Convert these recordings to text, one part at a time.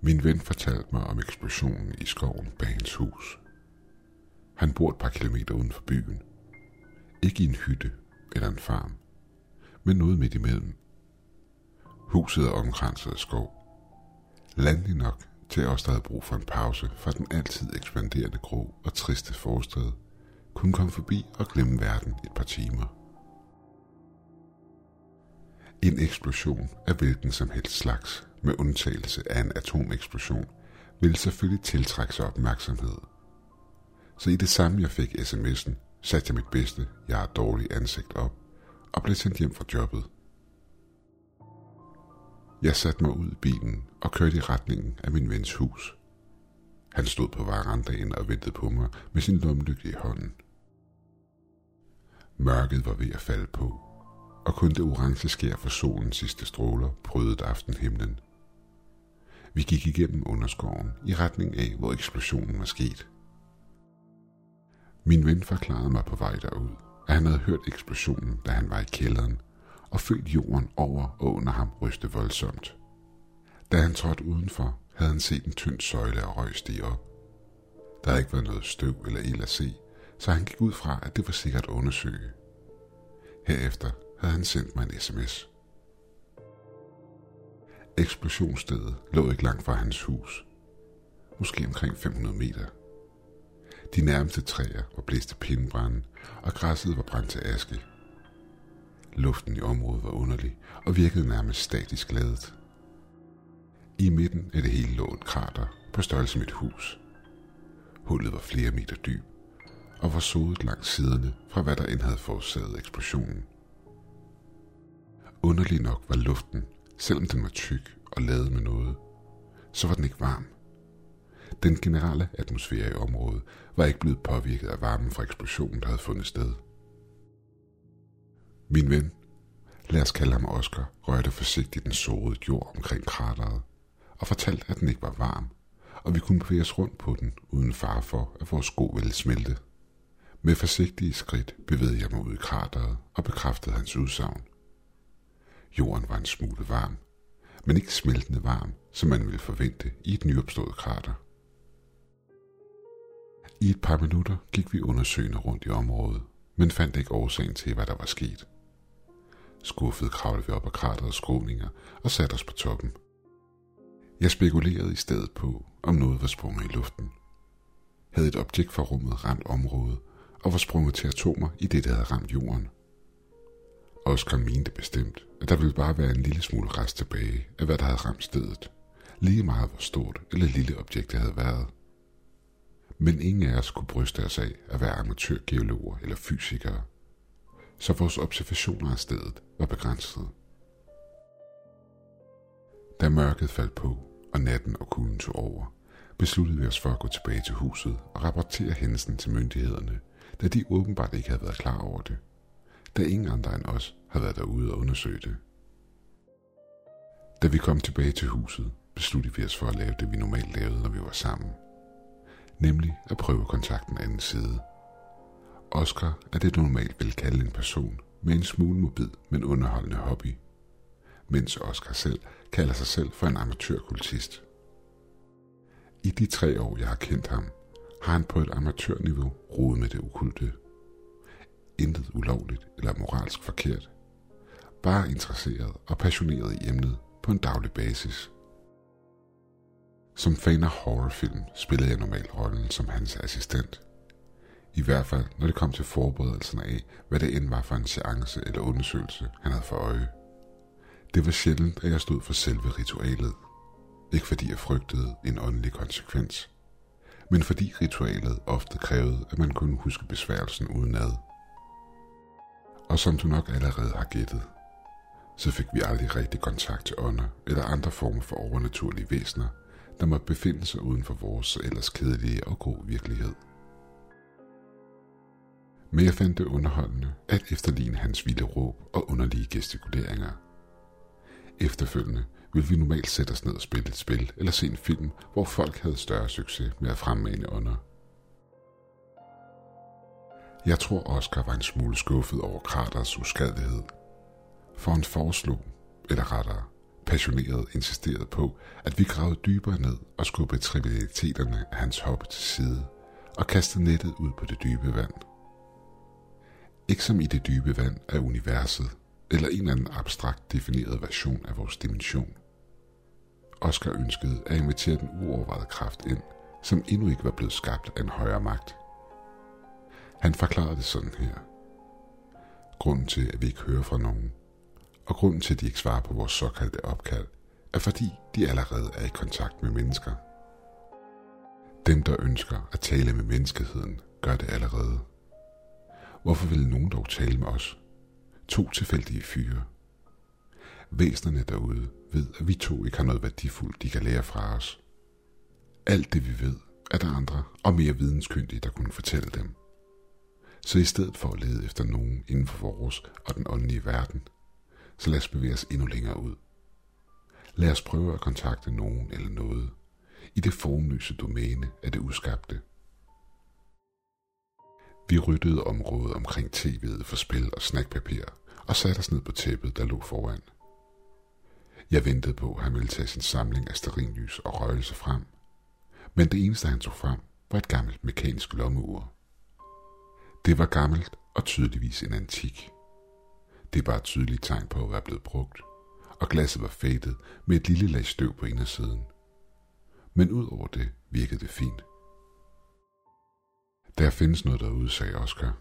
Min ven fortalte mig om eksplosionen i skoven bag hans hus. Han bor et par kilometer uden for byen. Ikke i en hytte eller en farm, men noget midt imellem. Huset er omkranset af skov. Landlig nok til os, der havde brug for en pause fra den altid ekspanderende grå og triste forstad, kunne komme forbi og glemme verden et par timer. En eksplosion af hvilken som helst slags, med undtagelse af en atomeksplosion, ville selvfølgelig tiltrække sig opmærksomhed. Så i det samme jeg fik sms'en, satte jeg mit bedste, jeg har dårligt ansigt op, og blev sendt hjem fra jobbet. Jeg satte mig ud i bilen og kørte i retningen af min vens hus. Han stod på verandaen og ventede på mig med sin lommelygte i hånden. Mørket var ved at falde på, og kun det orange skær fra solens sidste stråler prøvede aftenhimlen. Vi gik igennem underskoven i retning af, hvor eksplosionen var sket. Min ven forklarede mig på vej derud, at han havde hørt eksplosionen, da han var i kælderen, og følt jorden over og under ham ryste voldsomt. Da han trådte udenfor, havde han set en tynd søjle af røg stige op. Der havde ikke været noget støv eller ild at se, så han gik ud fra, at det var sikkert at undersøge. Herefter havde han sendt mig en sms. Eksplosionsstedet lå ikke langt fra hans hus. Måske omkring 500 meter. De nærmeste træer var blæst af pindebrænde, og græsset var brændt til aske. Luften i området var underlig og virkede nærmest statisk ladet. I midten af det hele lå et krater på størrelse med et hus. Hullet var flere meter dyb og var sodet langs siderne fra hvad der end havde forårsaget eksplosionen. Underlig nok var luften, selvom den var tyk og lavet med noget, så var den ikke varm. Den generelle atmosfære i området var ikke blevet påvirket af varmen fra eksplosionen, der havde fundet sted. Min ven, lad os kalde ham Oscar, rørte forsigtigt den sårede jord omkring krateret og fortalte, at den ikke var varm, og vi kunne bevæge os rundt på den uden fare for, at vores sko ville smelte. Med forsigtige skridt bevægede jeg mig ud i krateret og bekræftede hans udsagn. Jorden var en smule varm, men ikke smeltende varm, som man ville forvente i et nyopstået krater. I et par minutter gik vi undersøgende rundt i området, men fandt ikke årsagen til, hvad der var sket. Skuffet kravlede vi op ad kraterets skråninger og satte os på toppen. Jeg spekulerede i stedet på, om noget var sprunget i luften. Havde et objekt fra rummet ramt området, og var sprunget til atomer i det, der havde ramt jorden. Oscar mente bestemt, at der ville bare være en lille smule rest tilbage af, hvad der havde ramt stedet. Lige meget hvor stort eller lille objektet havde været. Men ingen af os kunne bryste os af at være amatørgeologer eller fysikere. Så vores observationer af stedet var begrænset. Da mørket faldt på, og natten og kulden tog over, besluttede vi os for at gå tilbage til huset og rapportere hændelsen til myndighederne, da de åbenbart ikke havde været klar over det, da ingen andre end os har været derude og undersøge det. Da vi kom tilbage til huset, besluttede vi os for at lave det, vi normalt lavede, når vi var sammen. Nemlig at prøve kontakten anden side. Oscar er det, du normalt vil kalde en person med en smule mobil, men underholdende hobby. Mens Oscar selv kalder sig selv for en amatørkultist. I de tre år, jeg har kendt ham, har han på et amatørniveau rodet med det okulte. Intet ulovligt eller moralsk forkert. Bare interesseret og passioneret i emnet på en daglig basis. Som fan af horrorfilm spillede jeg normalt rollen som hans assistent. I hvert fald, når det kom til forberedelserne af, hvad det end var for en seance eller undersøgelse, han havde for øje. Det var sjældent, at jeg stod for selve ritualet. Ikke fordi jeg frygtede en åndelig konsekvens, men fordi ritualet ofte krævede, at man kunne huske besværgelsen udenad. Og som du nok allerede har gættet, så fik vi aldrig rigtig kontakt til ånder eller andre former for overnaturlige væsener, der måtte befinde sig uden for vores ellers kedelige og grå virkelighed. Men jeg fandt det underholdende at efterligne hans vilde råb og underlige gestikuleringer. Efterfølgende vil vi normalt sætte os ned og spille et spil eller se en film, hvor folk havde større succes med at fremmane ånder. Jeg tror Oscar var en smule skuffet over Kraters uskadelighed, for han foreslog, eller rettere passioneret insisterede på, at vi gravede dybere ned og skubbede trivialiteterne af hans hop til side og kastede nettet ud på det dybe vand. Ikke som i det dybe vand af universet, eller en eller anden abstrakt defineret version af vores dimension. Oscar ønskede at invitere den uovervejede kraft ind, som endnu ikke var blevet skabt af en højere magt. Han forklarede det sådan her. Grunden til, at vi ikke hører fra nogen, og grunden til, at de ikke svarer på vores såkaldte opkald, er fordi de allerede er i kontakt med mennesker. Dem, der ønsker at tale med menneskeheden, gør det allerede. Hvorfor vil nogen dog tale med os? To tilfældige fyre. Væsnerne derude ved, at vi to ikke har noget værdifuldt, de kan lære fra os. Alt det vi ved, er der andre og mere videnskyndige, der kunne fortælle dem. Så i stedet for at lede efter nogen inden for vores og den åndelige verden, så lad os bevæge os endnu længere ud. Lad os prøve at kontakte nogen eller noget i det formløse domæne af det uskabte. Vi ryttede området omkring tv'et for spil og snackpapir og satte os ned på tæppet, der lå foran. Jeg ventede på, at han ville tage sin samling af sterinlys og røgelse frem, men det eneste, han tog frem, var et gammelt mekanisk lommeur. Det var gammelt og tydeligvis en antik. Det var et tydeligt tegn på at være blevet brugt, og glasset var fættet med et lille lag støv på indersiden. Men ud over det virkede det fint. Der findes noget derude, sagde Oscar.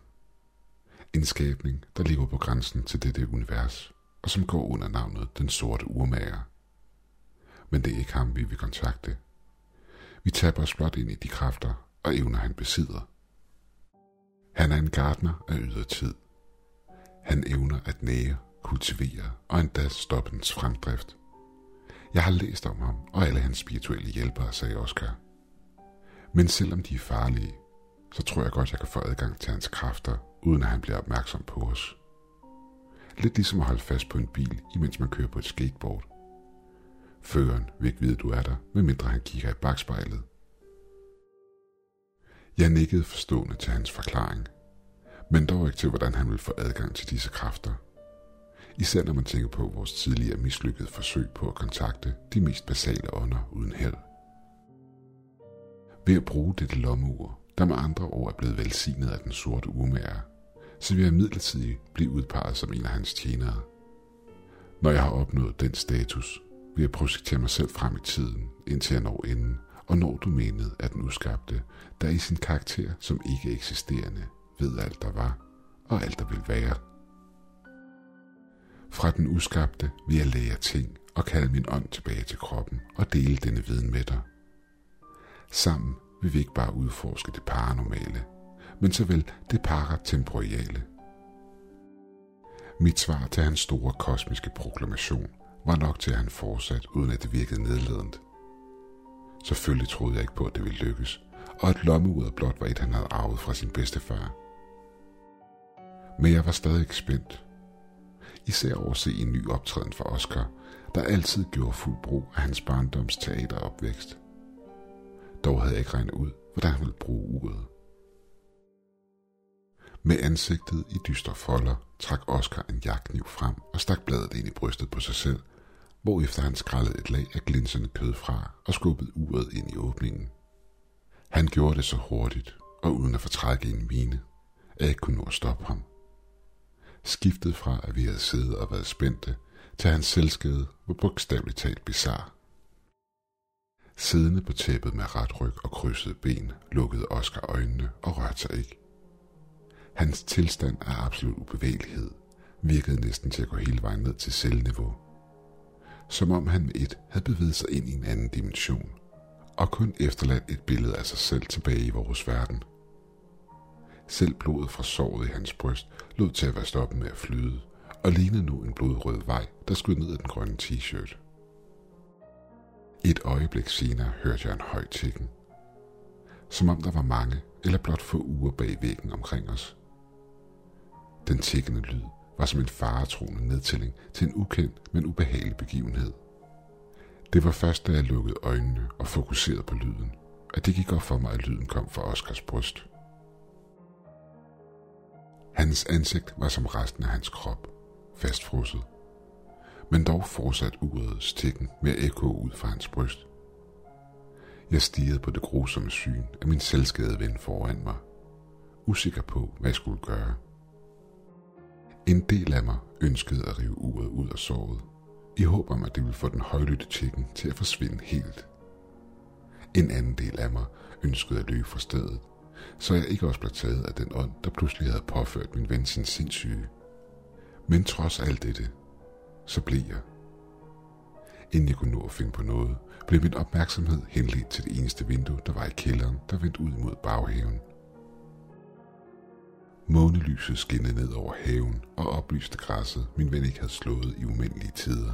En skabning, der ligger på grænsen til dette univers, og som går under navnet Den Sorte Urmager. Men det er ikke ham, vi vil kontakte. Vi taber os blot ind i de kræfter og evner, han besidder. Han er en gardner af ydertid. Han evner at nære, kultivere og endda stoppe dens fremdrift. Jeg har læst om ham og alle hans spirituelle hjælpere, sagde Oscar. Men selvom de er farlige, så tror jeg godt, jeg kan få adgang til hans kræfter, uden at han bliver opmærksom på os. Lidt ligesom at holde fast på en bil, imens man kører på et skateboard. Føreren vil ikke vide, at du er der, medmindre han kigger i bagspejlet. Jeg nikkede forstående til hans forklaring, men dog ikke til, hvordan han vil få adgang til disse kræfter. Især når man tænker på vores tidligere mislykkede forsøg på at kontakte de mest basale ånder uden held. Ved at bruge dette lommeur, der med andre ord er blevet velsignet af den sorte urmager, så vil jeg midlertidigt blive udpeget som en af hans tjenere. Når jeg har opnået den status, vil jeg projektere mig selv frem i tiden, indtil jeg når enden, og når domænet af den uskabte, der i sin karakter som ikke eksisterende ved alt der var, og alt der vil være. Fra den uskabte vil jeg lære ting og kalde min ånd tilbage til kroppen og dele denne viden med dig. Sammen vil vi ikke bare udforske det paranormale, men såvel det paratemporale. Mit svar til hans store kosmiske proklamation var nok til, at han fortsat, uden at det virkede nedladende. Selvfølgelig troede jeg ikke på, at det ville lykkes, og at lommeuret blot var et, han havde arvet fra sin bedstefar. Men jeg var stadig spændt. Især over at se en ny optræden fra Oscar, der altid gjorde fuld brug af hans barndoms teateropvækst. Dog havde jeg ikke regnet ud, hvordan han ville bruge uret. Med ansigtet i dystre folder trak Oscar en jagtkniv frem og stak bladet ind i brystet på sig selv, hvorefter han skrællede et lag af glinsende kød fra og skubbede uret ind i åbningen. Han gjorde det så hurtigt og uden at fortrække en mine, at jeg ikke kunne nå at stoppe ham. Skiftet fra, at vi havde siddet og været spændte, til hans selskede var bogstaveligt talt bizarre. Siddende på tæppet med ret ryg og krydsede ben, lukkede Oscar øjnene og rørte sig ikke. Hans tilstand af absolut ubevægelighed virkede næsten til at gå hele vejen ned til celleniveau. Som om han med et havde bevæget sig ind i en anden dimension, og kun efterladt et billede af sig selv tilbage i vores verden. Selv blodet fra såret i hans bryst lod til at være stoppet med at flyde, og lignede nu en blodrød vej, der skød ned ad den grønne t-shirt. Et øjeblik senere hørte jeg en høj tikken. Som om der var mange, eller blot få uger bag væggen omkring os. Den tikkende lyd var som en faretroende nedtælling til en ukendt, men ubehagelig begivenhed. Det var først, da jeg lukkede øjnene og fokuserede på lyden, at det gik op for mig, at lyden kom fra Oscars bryst. Hans ansigt var som resten af hans krop, fastfrosset. men dog fortsat urets tikken med at ekko ud fra hans bryst. Jeg stirrede på det grusomme syn af min selvskadede ven foran mig, usikker på, hvad jeg skulle gøre. En del af mig ønskede at rive uret ud af såret, i håb om, at det ville få den højlytte tjekken til at forsvinde helt. En anden del af mig ønskede at løbe fra stedet, så jeg ikke også blev taget af den ånd, der pludselig havde påført min ven sin sindssyge. Men trods alt dette, så blev jeg. Inden jeg kunne nå at finde på noget, blev min opmærksomhed henledt til det eneste vindue, der var i kælderen, der vendte ud mod baghaven. Månelyset skinnede ned over haven og oplyste græsset, min ven ikke havde slået i umindelige tider.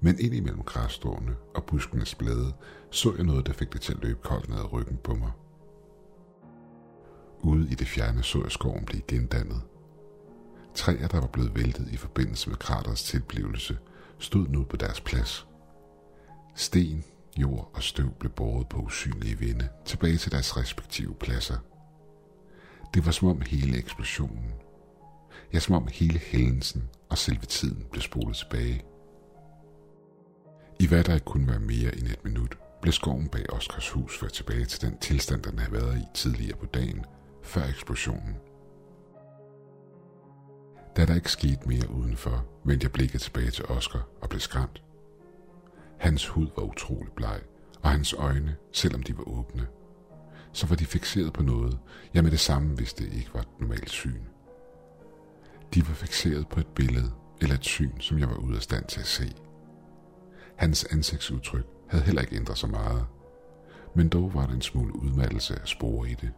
Men ind imellem græsstårene og buskenes blade så jeg noget, der fik det til at løbe koldt ned ad ryggen på mig. Ude i det fjerne så jeg skoven blive gendannet. Træer, der var blevet væltet i forbindelse med kraterets tilblivelse, stod nu på deres plads. Sten, jord og støv blev båret på usynlige vinde tilbage til deres respektive pladser. Det var som om hele eksplosionen, ja som om hele hændelsen og selve tiden blev spolet tilbage. I hvad der ikke kunne være mere end et minut, blev skoven bag Oscars hus ført tilbage til den tilstand, den havde været i tidligere på dagen, før eksplosionen. Da der ikke skete mere udenfor, vendte jeg blikket tilbage til Oscar og blev skræmt. Hans hud var utrolig bleg, og hans øjne, selvom de var åbne, så var de fixeret på noget, jeg med det samme vidste ikke var et normalt syn. De var fixeret på et billede eller et syn, som jeg var ude af stand til at se. Hans ansigtsudtryk havde heller ikke ændret sig meget, men dog var der en smule udmattelse af spore i det.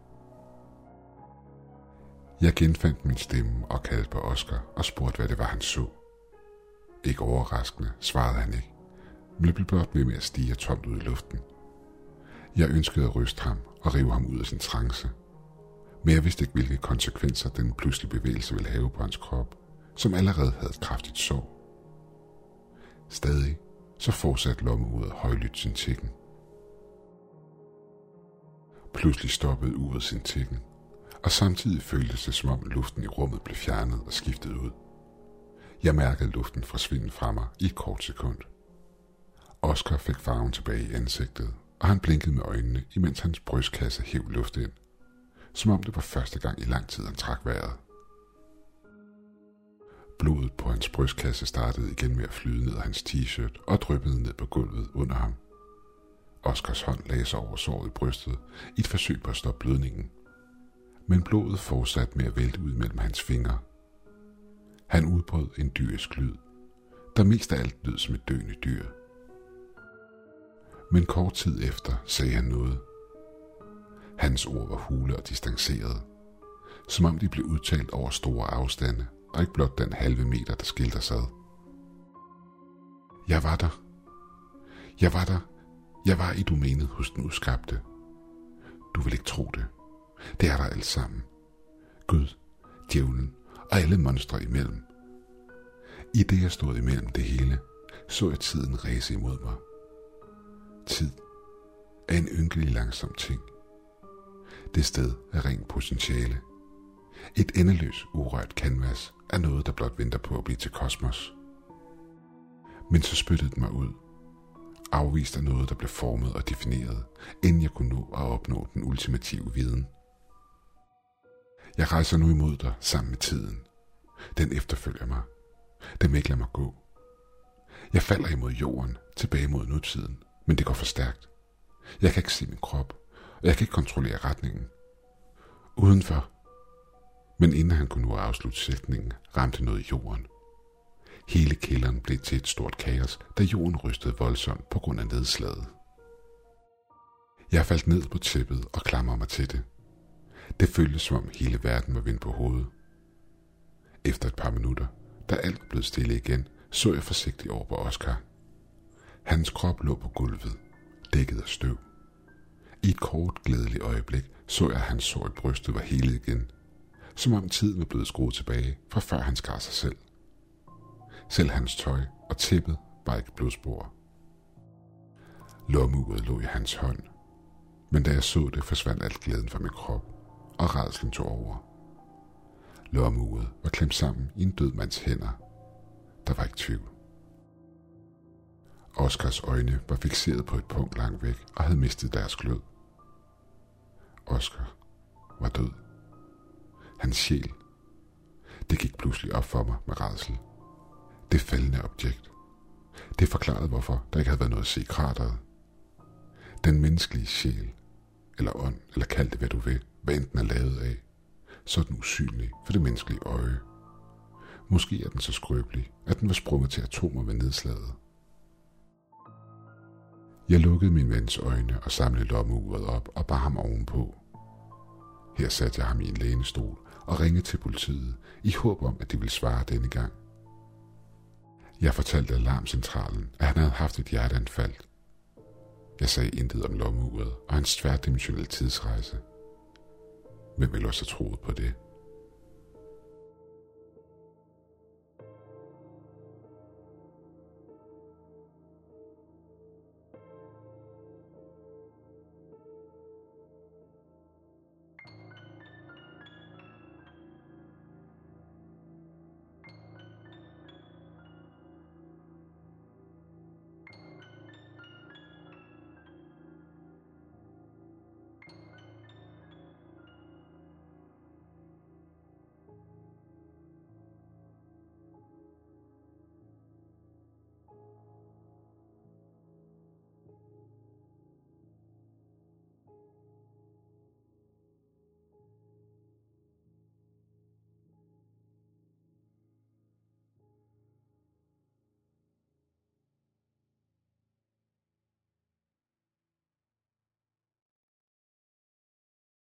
Jeg genfandt min stemme og kaldte på Oscar og spurgte, hvad det var, han så. Ikke overraskende svarede han ikke, men blev blot ved med at stige tomt ud i luften. Jeg ønskede at ryste ham og rive ham ud af sin trance. Men jeg vidste ikke, hvilke konsekvenser den pludselige bevægelse ville have på hans krop, som allerede havde et kraftigt sår. Stadig så fortsatte lommeuret højlydt sin tikken. Pludselig stoppede uret sin tikken, og samtidig føltes det som om luften i rummet blev fjernet og skiftet ud. Jeg mærkede luften forsvinde fra mig i et kort sekund. Oscar fik farven tilbage i ansigtet, og han blinkede med øjnene, imens hans brystkasse hæv luft ind, som om det var første gang i lang tid, han trak vejret. Blodet på hans brystkasse startede igen med at flyde ned af hans t-shirt og dryppede ned på gulvet under ham. Oscars hånd lagde sig over såret i brystet i et forsøg på at stoppe blødningen. Men blodet fortsatte med at vælte ud mellem hans fingre. Han udbrød en dyrisk lyd, der mest af alt lød som et døende dyr. Men kort tid efter sagde han noget. Hans ord var hule og distancerede, som om de blev udtalt over store afstande – og ikke blot den halve meter, der skilte os ad. Jeg var der. Jeg var der. Jeg var i domænet hos den udskabte. Du vil ikke tro det. Det er der alt sammen. Gud, djævlen og alle monstre imellem. I det jeg stod imellem det hele, så jeg tiden ræse imod mig. Tid er en ynkelig langsom ting. Det sted er rent potentiale. Et endeløs urørt canvas er noget, der blot venter på at blive til kosmos. Men så spyttede den mig ud. Afvist af noget, der blev formet og defineret, inden jeg kunne nå at opnå den ultimative viden. Jeg rejser nu imod dig sammen med tiden. Den efterfølger mig. Den vil ikke lade mig gå. Jeg falder imod jorden, tilbage mod nutiden, men det går for stærkt. Jeg kan ikke se min krop, og jeg kan ikke kontrollere retningen. Udenfor men inden han kunne nå at afslutte sætningen, ramte noget i jorden. Hele kælderen blev til et stort kaos, da jorden rystede voldsomt på grund af nedslaget. Jeg faldt ned på tæppet og klamrede mig til det. Det føltes som om hele verden var vendt på hovedet. Efter et par minutter, da alt var blevet stille igen, så jeg forsigtigt over på Oscar. Hans krop lå på gulvet, dækket af støv. I et kort, glædeligt øjeblik så jeg, at hans sår i brystet var hele igen, som om tiden var blevet skruet tilbage fra før han skar sig selv. Selv hans tøj og tæppet var ikke blodspor. Lommeuret lå i hans hånd, men da jeg så det, forsvandt alt glæden fra min krop, og redslen tog over. Lommeuret var klemt sammen i en død mands hænder. Der var ikke tvivl. Oscars øjne var fixeret på et punkt langt væk og havde mistet deres glød. Oscar var død. Hans sjæl. Det gik pludselig op for mig med redsel. Det faldende objekt. Det forklarede, hvorfor der ikke havde været noget at se krateret. Den menneskelige sjæl, eller ånd, eller kald det hvad du vil, hvad enten er lavet af, så er den usynlig for det menneskelige øje. Måske er den så skrøbelig, at den var sprunget til atomer ved nedslaget. Jeg lukkede min vens øjne og samlede lommeuret op og bar ham ovenpå. Her satte jeg ham i en lænestol og ringe til politiet i håb om, at de ville svare denne gang. Jeg fortalte alarmcentralen, at han havde haft et hjerteanfald. Jeg sagde intet om lommeuret og hans tværdimensionelle tidsrejse. Hvem ville også have troet på det?